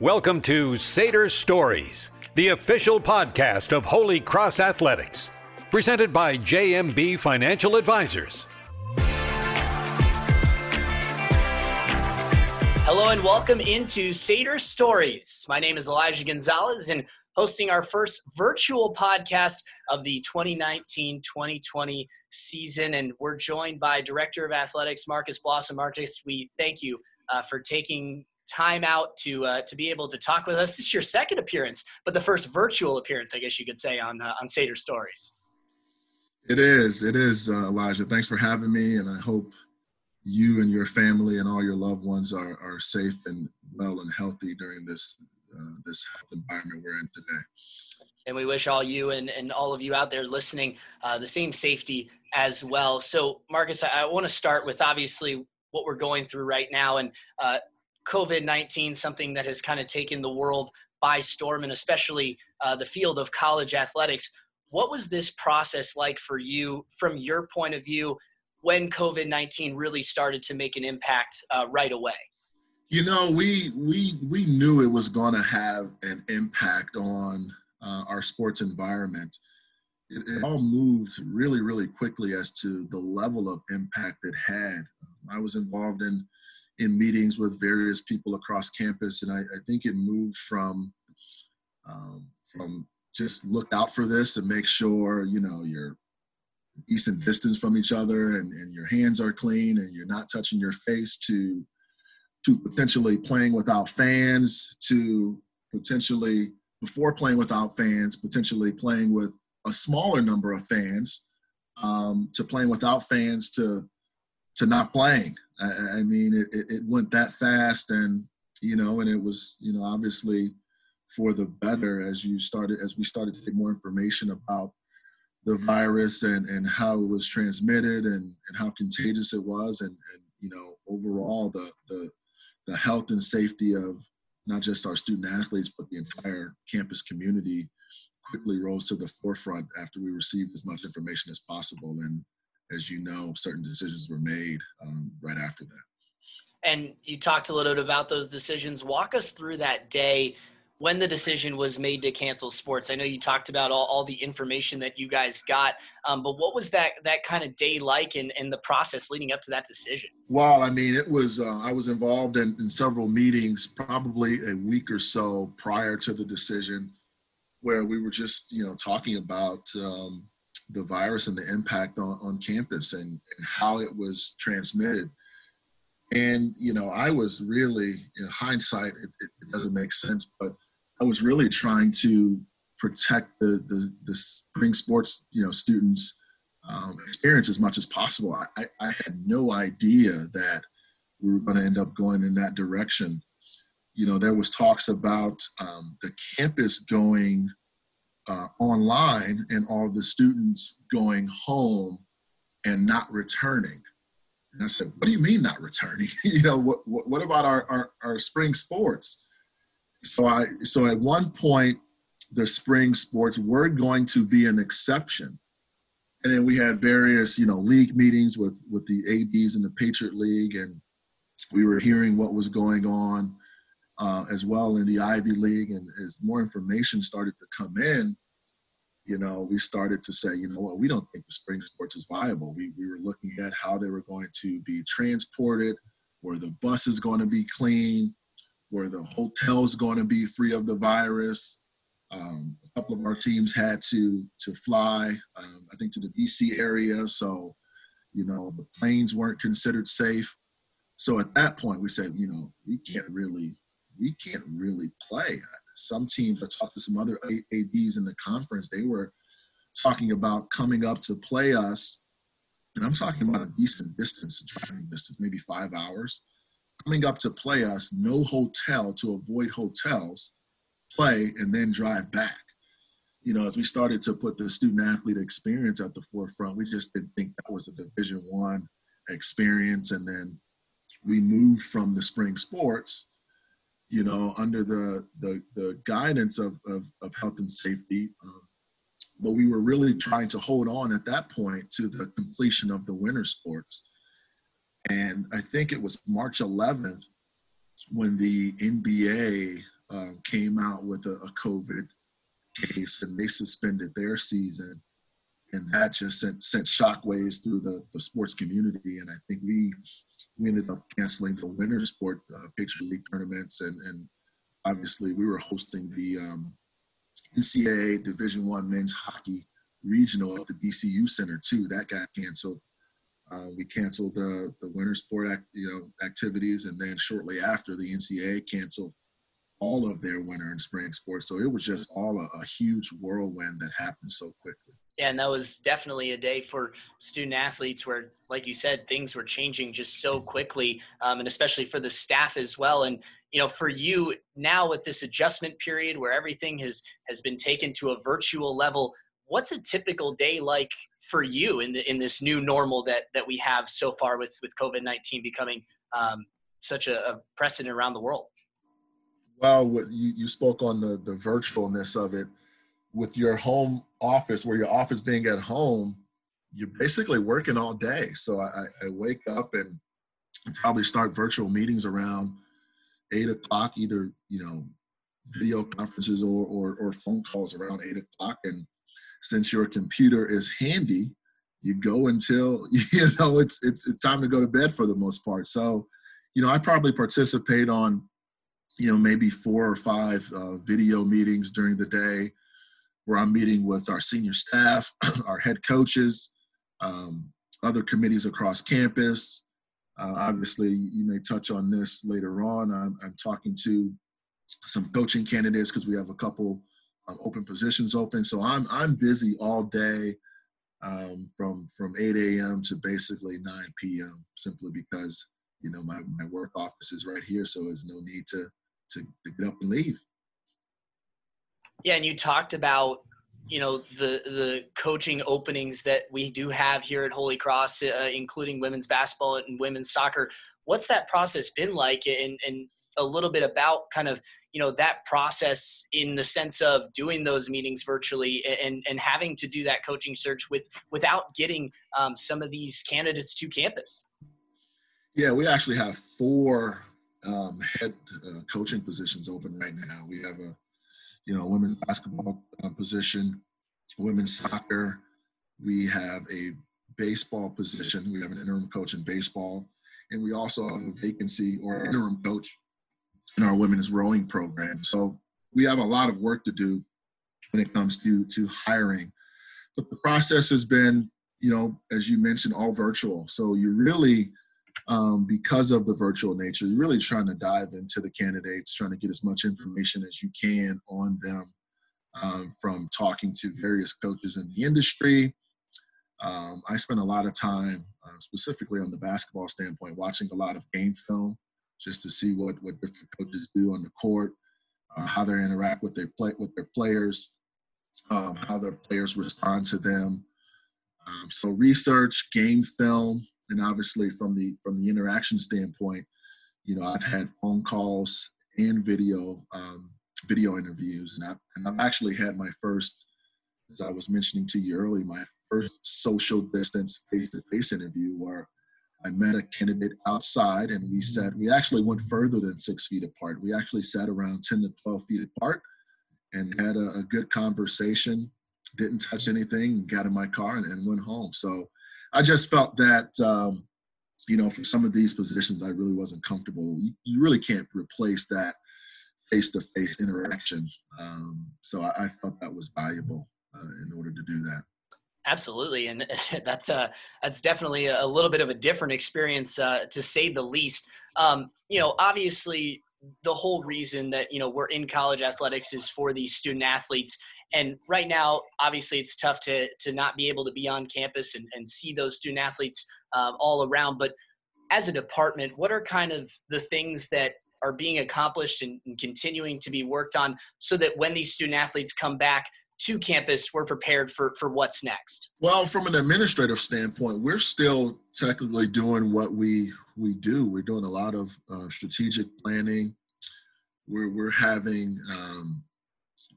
Welcome to Sater Stories, the official podcast of Holy Cross Athletics, presented by JMB Financial Advisors. Hello and welcome into Sater Stories. My name is Elijah Gonzalez and hosting our first virtual podcast of the 2019-2020 season. And we're joined by Director of Athletics, Marcus Blossom. Marcus, we thank you uh, for taking time out to uh, to be able to talk with us. This is your second appearance, but the first virtual appearance, I guess you could say, on uh, on Sater Stories. It is. It is, uh, Elijah. Thanks for having me, and I hope you and your family and all your loved ones are, are safe and well and healthy during this uh, this environment we're in today. And we wish all you and, and all of you out there listening uh, the same safety as well. So, Marcus, I, I want to start with obviously what we're going through right now and uh, COVID 19, something that has kind of taken the world by storm and especially uh, the field of college athletics. What was this process like for you from your point of view when COVID 19 really started to make an impact uh, right away? You know, we we we knew it was going to have an impact on uh, our sports environment. It, it, all moved really, really quickly as to the level of impact it had. I was involved in in meetings with various people across campus, and I, I think it moved from um, from just look out for this and make sure you know you're decent distance from each other and, and your hands are clean and you're not touching your face to to potentially playing without fans to potentially before playing without fans potentially playing with a smaller number of fans um, to playing without fans to to not playing i, I mean it, it went that fast and you know and it was you know obviously for the better as you started as we started to get more information about the virus and, and how it was transmitted and, and how contagious it was and, and you know overall the, the the health and safety of not just our student athletes but the entire campus community quickly rose to the forefront after we received as much information as possible. And as you know certain decisions were made um, right after that and you talked a little bit about those decisions walk us through that day when the decision was made to cancel sports. I know you talked about all, all the information that you guys got, um, but what was that that kind of day like and, and the process leading up to that decision? Well, I mean, it was uh, I was involved in, in several meetings, probably a week or so prior to the decision, where we were just you know talking about um, the virus and the impact on, on campus and, and how it was transmitted. And you know, I was really, in hindsight, it, it doesn't make sense, but I was really trying to protect the the, the spring sports you know students um, experience as much as possible. I, I had no idea that we were going to end up going in that direction. You know, there was talks about um, the campus going uh, online and all the students going home and not returning. And I said, "What do you mean not returning? you know, what, what, about our, our, our spring sports?" so I so at one point the spring sports were going to be an exception. And then we had various, you know, league meetings with with the ADs in the Patriot League, and we were hearing what was going on uh, as well in the Ivy League. And as more information started to come in, you know, we started to say, you know what, we don't think the spring sports is viable. We we were looking at how they were going to be transported, were the buses going to be clean, where the hotel's going to be free of the virus. Um, a couple of our teams had to to fly, um, I think, to the DC area, so you know the planes weren't considered safe. So at that point, we said, you know, we can't really we can't really play. Some teams, I talked to some other ADs in the conference, they were talking about coming up to play us, and I'm talking about a decent distance, driving distance, maybe five hours coming up to play us, no hotel to avoid hotels, play, and then drive back. You know, as we started to put the student athlete experience at the forefront, we just didn't think that was a Division One experience. And then we moved from the spring sports, you know, under the the, the guidance of, of, of health and safety. Um, but we were really trying to hold on at that point to the completion of the winter sports and I think it was March 11th when the NBA um, came out with a, a COVID case and they suspended their season and that just sent sent shockwaves through the, the sports community. And I think we we ended up canceling the winter sport uh, Patriot League tournaments, and and obviously we were hosting the um, NCAA Division One men's hockey regional at the DCU Center too. That got canceled. Uh, we canceled the the winter sport act, you know activities, and then shortly after the NCAA canceled all of their winter and spring sports. So it was just all a, a huge whirlwind that happened so quickly. And that was definitely a day for student athletes where, like you said, things were changing just so quickly, um, and especially for the staff as well. And you know, for you now with this adjustment period where everything has has been taken to a virtual level, what's a typical day like for you in the, in this new normal that that we have so far with with COVID nineteen becoming um, such a, a precedent around the world? Well, you you spoke on the the virtualness of it with your home office, where your office being at home, you're basically working all day. So I, I wake up and probably start virtual meetings around eight o'clock, either you know, video conferences or, or or phone calls around eight o'clock. And since your computer is handy, you go until you know it's it's it's time to go to bed for the most part. So, you know, I probably participate on, you know, maybe four or five uh, video meetings during the day where I'm meeting with our senior staff, our head coaches, um, other committees across campus. Uh, obviously, you may touch on this later on. I'm, I'm talking to some coaching candidates because we have a couple um, open positions open. So I'm I'm busy all day um, from from 8 a.m. to basically 9 p.m. Simply because you know my, my work office is right here, so there's no need to to, to get up and leave. Yeah, and you talked about you know the the coaching openings that we do have here at Holy Cross, uh, including women's basketball and women's soccer. What's that process been like, and and a little bit about kind of you know that process in the sense of doing those meetings virtually and and having to do that coaching search with without getting um, some of these candidates to campus. Yeah, we actually have four um, head uh, coaching positions open right now. We have a you know, women's basketball uh, position, women's soccer. We have a baseball position. We have an interim coach in baseball, and we also have a vacancy or interim coach in our women's rowing program. So we have a lot of work to do when it comes to to hiring. But the process has been, you know, as you mentioned, all virtual. So you really um, because of the virtual nature, you're really trying to dive into the candidates, trying to get as much information as you can on them um, from talking to various coaches in the industry. Um, I spend a lot of time, uh, specifically on the basketball standpoint, watching a lot of game film just to see what, what different coaches do on the court, uh, how they interact with their play with their players, um, how their players respond to them. Um, so research, game film, and obviously from the from the interaction standpoint, you know, I've had phone calls and video um, video interviews, and I've, and I've actually had my first, as I was mentioning to you earlier, my first social distance face to face interview where I met a candidate outside, and we said we actually went further than six feet apart. We actually sat around ten to twelve feet apart, and had a, a good conversation. Didn't touch anything. Got in my car and, and went home. So I just felt that um, you know for some of these positions I really wasn't comfortable. You, you really can't replace that face-to-face interaction. Um, so I, I, felt that was valuable uh, in order to do that. Absolutely, and that's uh, that's definitely a little bit of a different experience uh, to say the least. Um, you know, obviously, the whole reason that you know we're in college athletics is for these student athletes and right now obviously it's tough to to not be able to be on campus and, and see those student athletes um, all around but as a department what are kind of the things that are being accomplished and, and continuing to be worked on so that when these student athletes come back to campus we're prepared for for what's next? Well from an administrative standpoint we're still technically doing what we we do. We're doing a lot of uh, strategic planning. We're we're having um,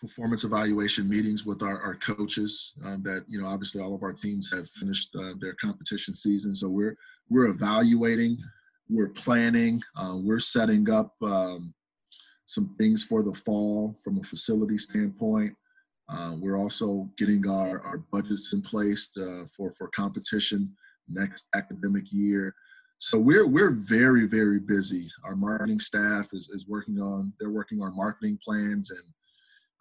performance evaluation meetings with our, our coaches um, that you know obviously all of our teams have finished uh, their competition season so we're we're evaluating we're planning uh, we're setting up um, some things for the fall from a facility standpoint. Uh, we're also getting our, our budgets in place uh, for, for competition next academic year. So we're we're very very busy. Our marketing staff is, is working on they're working on marketing plans and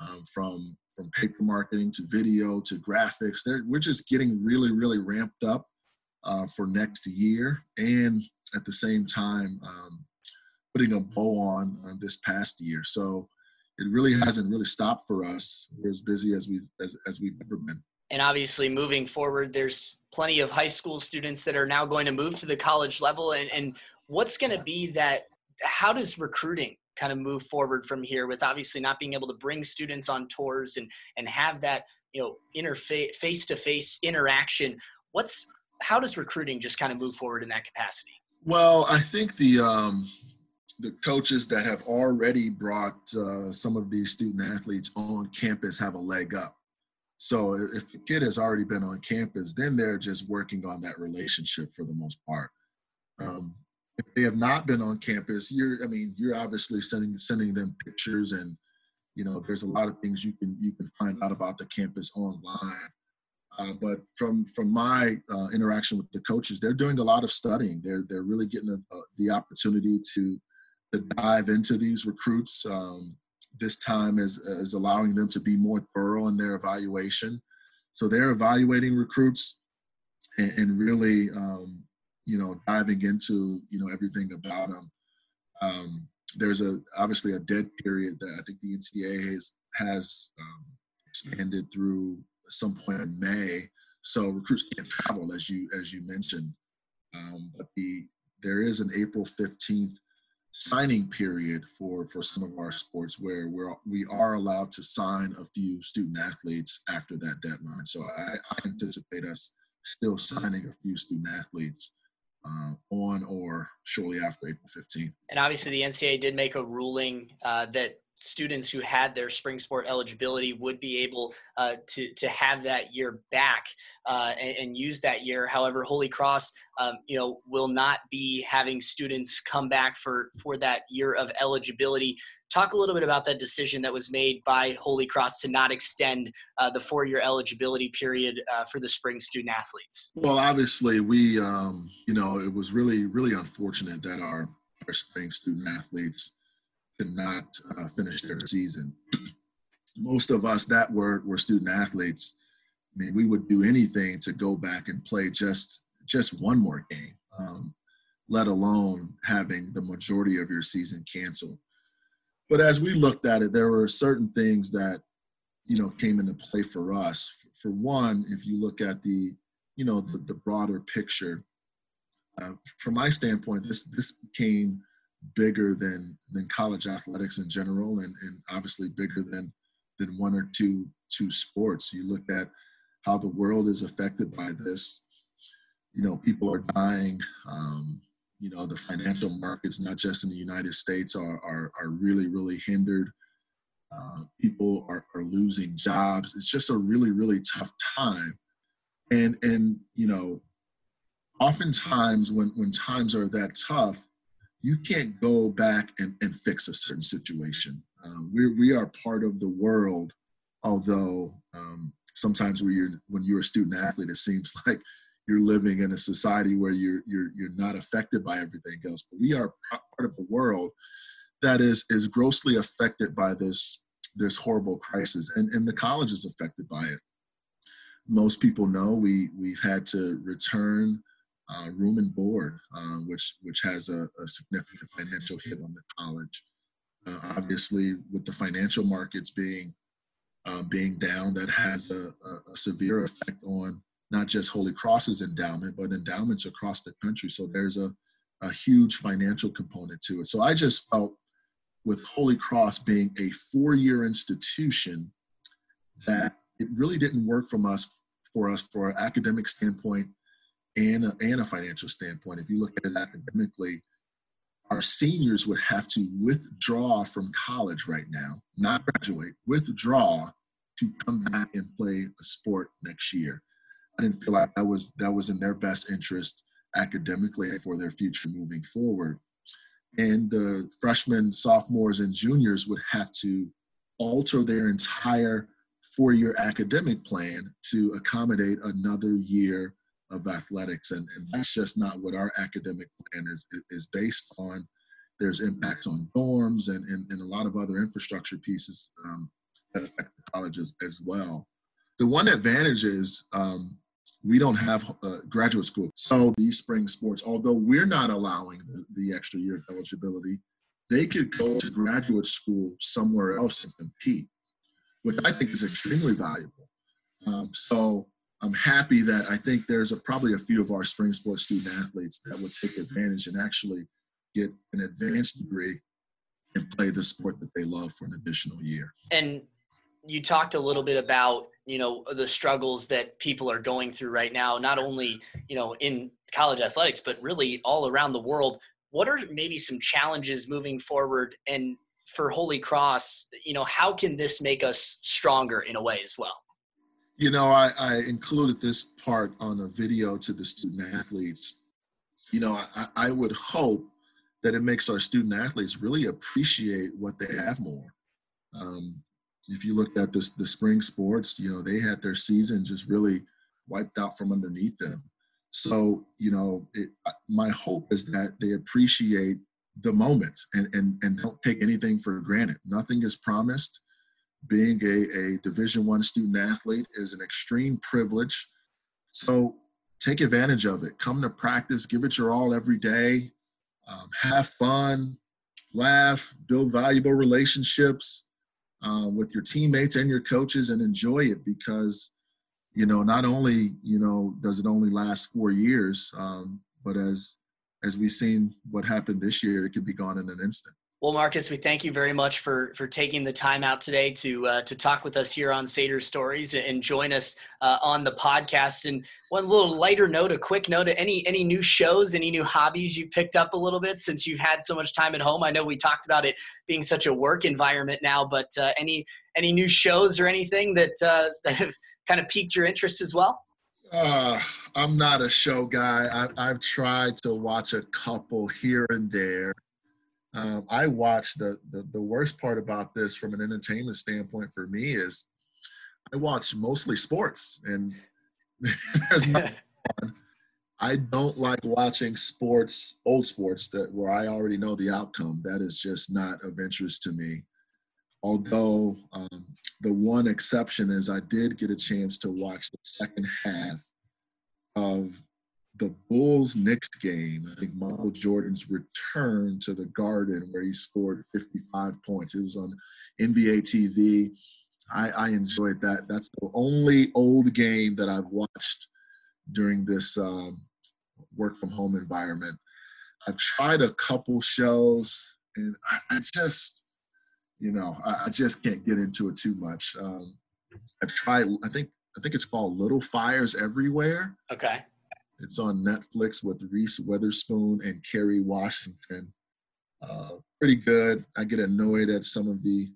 um, from from paper marketing to video to graphics. They're, we're just getting really really ramped up uh, for next year, and at the same time um, putting a bow on, on this past year. So it really hasn't really stopped for us. We're as busy as we as, as we've ever been. And obviously, moving forward, there's plenty of high school students that are now going to move to the college level. And, and what's going to be that? How does recruiting kind of move forward from here with obviously not being able to bring students on tours and and have that you know interface face to face interaction? What's how does recruiting just kind of move forward in that capacity? Well, I think the um, the coaches that have already brought uh, some of these student athletes on campus have a leg up. So if a kid has already been on campus, then they're just working on that relationship for the most part. Um, if they have not been on campus, you're I mean you're obviously sending sending them pictures and you know there's a lot of things you can you can find out about the campus online. Uh, but from from my uh, interaction with the coaches, they're doing a lot of studying. They're they're really getting a, a, the opportunity to to dive into these recruits. Um, this time is, is allowing them to be more thorough in their evaluation. So they're evaluating recruits and, and really, um, you know, diving into, you know, everything about them. Um, there's a obviously a dead period that I think the NCAA has, has um, expanded through some point in May. So recruits can't travel as you as you mentioned. Um, but the there is an April 15th signing period for for some of our sports where we're we are allowed to sign a few student athletes after that deadline. So I, I anticipate us still signing a few student athletes uh, on or shortly after April 15th. And obviously, the NCAA did make a ruling uh, that students who had their spring sport eligibility would be able uh, to to have that year back uh, and, and, use that year. However, Holy Cross, um, you know, will not be having students come back for for that year of eligibility. Talk a little bit about that decision that was made by Holy Cross to not extend uh, the four-year eligibility period uh, for the spring student athletes. Well, obviously, we, um, you know, it was really, really unfortunate that our, our spring student athletes could not uh, finish their season. Most of us that were were student athletes. I mean, we would do anything to go back and play just just one more game, um, let alone having the majority of your season canceled. But as we looked at it, there were certain things that you know came into play for us. For one, if you look at the you know the, the broader picture, uh, from my standpoint, this this became bigger than than college athletics in general, and, and obviously bigger than than one or two two sports. You look at how the world is affected by this. You know, people are dying. Um, you know, the financial markets, not just in the United States, are are, are really really hindered. Uh, people are, are losing jobs. It's just a really really tough time, and and you know, oftentimes when when times are that tough, you can't go back and, and fix a certain situation. Um, we we are part of the world, although um, sometimes when you're when you're a student athlete, it seems like you're living in a society where you're you're you're not affected by everything else. But we are part of the world that is is grossly affected by this this horrible crisis, and and the college is affected by it. Most people know we we've had to return uh, room and board, uh, which which has a, a, significant financial hit on the college. Uh, obviously, with the financial markets being uh, being down, that has a, a, severe effect on not just Holy Cross's endowment, but endowments across the country. So there's a, a huge financial component to it. So I just felt with Holy Cross being a four-year institution that it really didn't work from us for us for an academic standpoint and a, and a financial standpoint, if you look at it academically, our seniors would have to withdraw from college right now, not graduate, withdraw to come back and play a sport next year. I didn't feel like that was that was in their best interest academically for their future moving forward. and the freshmen, sophomores, and juniors would have to alter their entire four year academic plan to accommodate another year of athletics. And, and that's just not what our academic plan is, is based on. There's impacts on dorms and, and, and a lot of other infrastructure pieces um, that affect the colleges as well. The one advantage is um, we don't have uh, graduate school. So these spring sports, although we're not allowing the, the extra year of eligibility, they could go to graduate school somewhere else and compete, which I think is extremely valuable. Um, so I'm happy that I think there's a, probably a few of our spring sports student athletes that would take advantage and actually get an advanced degree and play the sport that they love for an additional year. And you talked a little bit about you know the struggles that people are going through right now not only you know in college athletics but really all around the world. What are maybe some challenges moving forward? And for holy cross you know how can this make us stronger in a way as well you know i, I included this part on a video to the student athletes you know I, I would hope that it makes our student athletes really appreciate what they have more um, if you look at this the spring sports, you know, they had their season just really wiped out from underneath them. So, you know, it, my hope is that they appreciate the moment and, and, and don't take anything for granted. Nothing is promised. Being a, a Division One student athlete is an extreme privilege. So take advantage of it. Come to practice, give it your all every day. Um, have fun, laugh, build valuable relationships uh, with your teammates and your coaches and enjoy it because you know not only you know does it only last four years um, but as as we've seen what happened this year it could be gone in an instant well, Marcus, we thank you very much for for taking the time out today to uh, to talk with us here on Sater Stories and join us uh, on the podcast. And one little lighter note, a quick note: any any new shows, any new hobbies you picked up a little bit since you've had so much time at home? I know we talked about it being such a work environment now, but uh, any any new shows or anything that uh, that have kind of piqued your interest as well? Uh, I'm not a show guy. I, I've tried to watch a couple here and there. Um, I watch the, the the worst part about this from an entertainment standpoint for me is I watch mostly sports, and there's no I don't like watching sports, old sports that where I already know the outcome. That is just not of interest to me. Although um, the one exception is I did get a chance to watch the second half of the Bulls Knicks game, I think Michael Jordan's return to the Garden where he scored 55 points. It was on NBA TV. I, I enjoyed that. That's the only old game that I've watched during this um, work from home environment. I've tried a couple shows and I, I just, you know, I, I, just can't get into it too much. Um, I've tried, I think, I think it's called Little Fires Everywhere. Okay it's on Netflix with Reese Witherspoon and Kerry Washington. Uh, pretty good. I get annoyed at some of the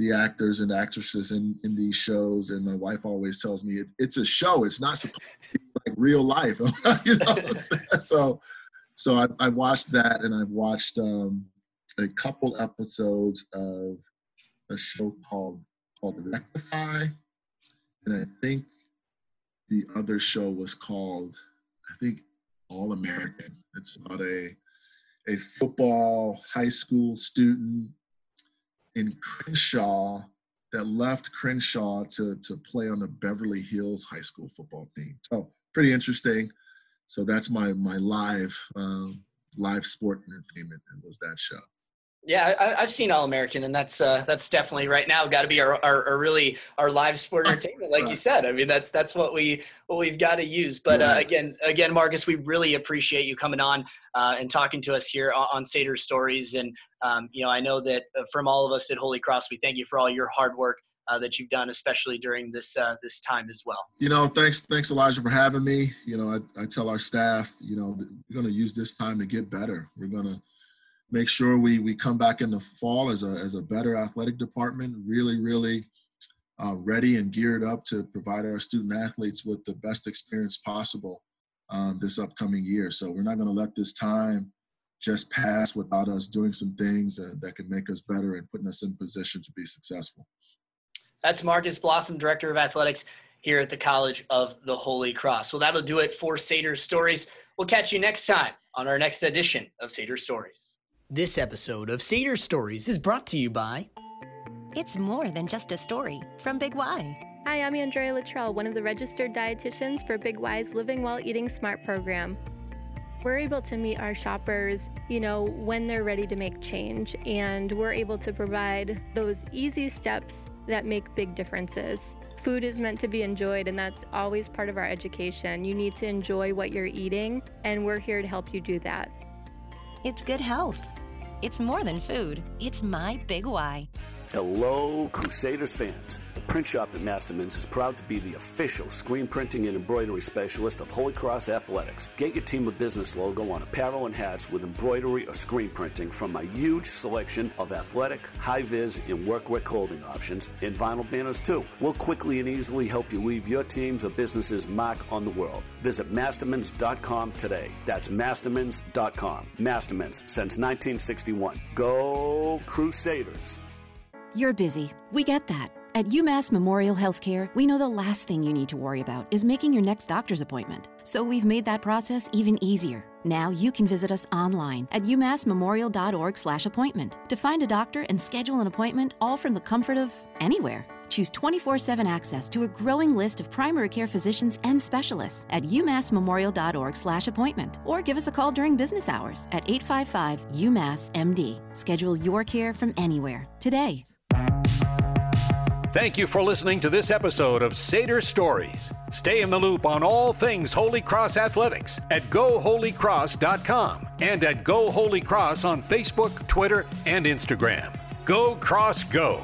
the actors and actresses in, in these shows, and my wife always tells me it, it's a show. It's not supposed to be like real life. you know, so so I, I watched that, and I've watched um, a couple episodes of a show called called Rectify, and I think the other show was called, I think, All American. It's about a a football high school student in Crenshaw that left Crenshaw to to play on the Beverly Hills high school football team. So pretty interesting. So that's my my live um, live sport entertainment was that show. Yeah, I, have seen All American, and that's uh, that's definitely right now got to be our, our, our, really our live sport entertainment, like you said. I mean, that's that's what we what we've got to use. But uh, again, again, Marcus, we really appreciate you coming on uh, and talking to us here on, on Sater Stories. And um, you know, I know that uh, from all of us at Holy Cross, we thank you for all your hard work uh, that you've done, especially during this uh, this time as well. You know, thanks thanks Elijah for having me. You know, I, I tell our staff, you know, we're going to use this time to get better. We're going to make sure we we come back in the fall as a as a better athletic department, really really uh, ready and geared up to provide our student athletes with the best experience possible um, this upcoming year. So we're not going to let this time just pass without us doing some things that, that can make us better and putting us in position to be successful. That's Marcus Blossom, Director of Athletics here at the College of the Holy Cross. Well, that'll do it for Sater Stories. We'll catch you next time on our next edition of Sater Stories. This episode of Sater Stories is brought to you by It's more than just a story from Big Y. Hi, I'm Andrea Luttrell, one of the registered dietitians for Big Y's Living Well Eating Smart program. We're able to meet our shoppers, you know, when they're ready to make change, and we're able to provide those easy steps that make big differences. Food is meant to be enjoyed, and that's always part of our education. You need to enjoy what you're eating, and we're here to help you do that. It's good health. It's more than food, it's my Big Y. Hello, Crusaders fans. The print shop at Masterman's is proud to be the official screen printing and embroidery specialist of Holy Cross Athletics. Get your team of business logo on apparel and hats with embroidery or screen printing from my huge selection of athletic, high vis, and workwear clothing options, and vinyl banners too. We'll quickly and easily help you leave your team's or business's mark on the world. Visit mastermans.com today. That's mastermans.com. Mastermans since 1961. Go Crusaders! You're busy. We get that. At UMass Memorial Healthcare, we know the last thing you need to worry about is making your next doctor's appointment. So we've made that process even easier. Now you can visit us online at umassmemorial.org/appointment to find a doctor and schedule an appointment all from the comfort of anywhere. Choose 24/7 access to a growing list of primary care physicians and specialists at umassmemorial.org/appointment or give us a call during business hours at 855 UMass MD. Schedule your care from anywhere today. Thank you for listening to this episode of Sater Stories. Stay in the loop on all things Holy Cross athletics at goholycross.com and at Go Holy Cross on Facebook, Twitter, and Instagram. Go Cross Go!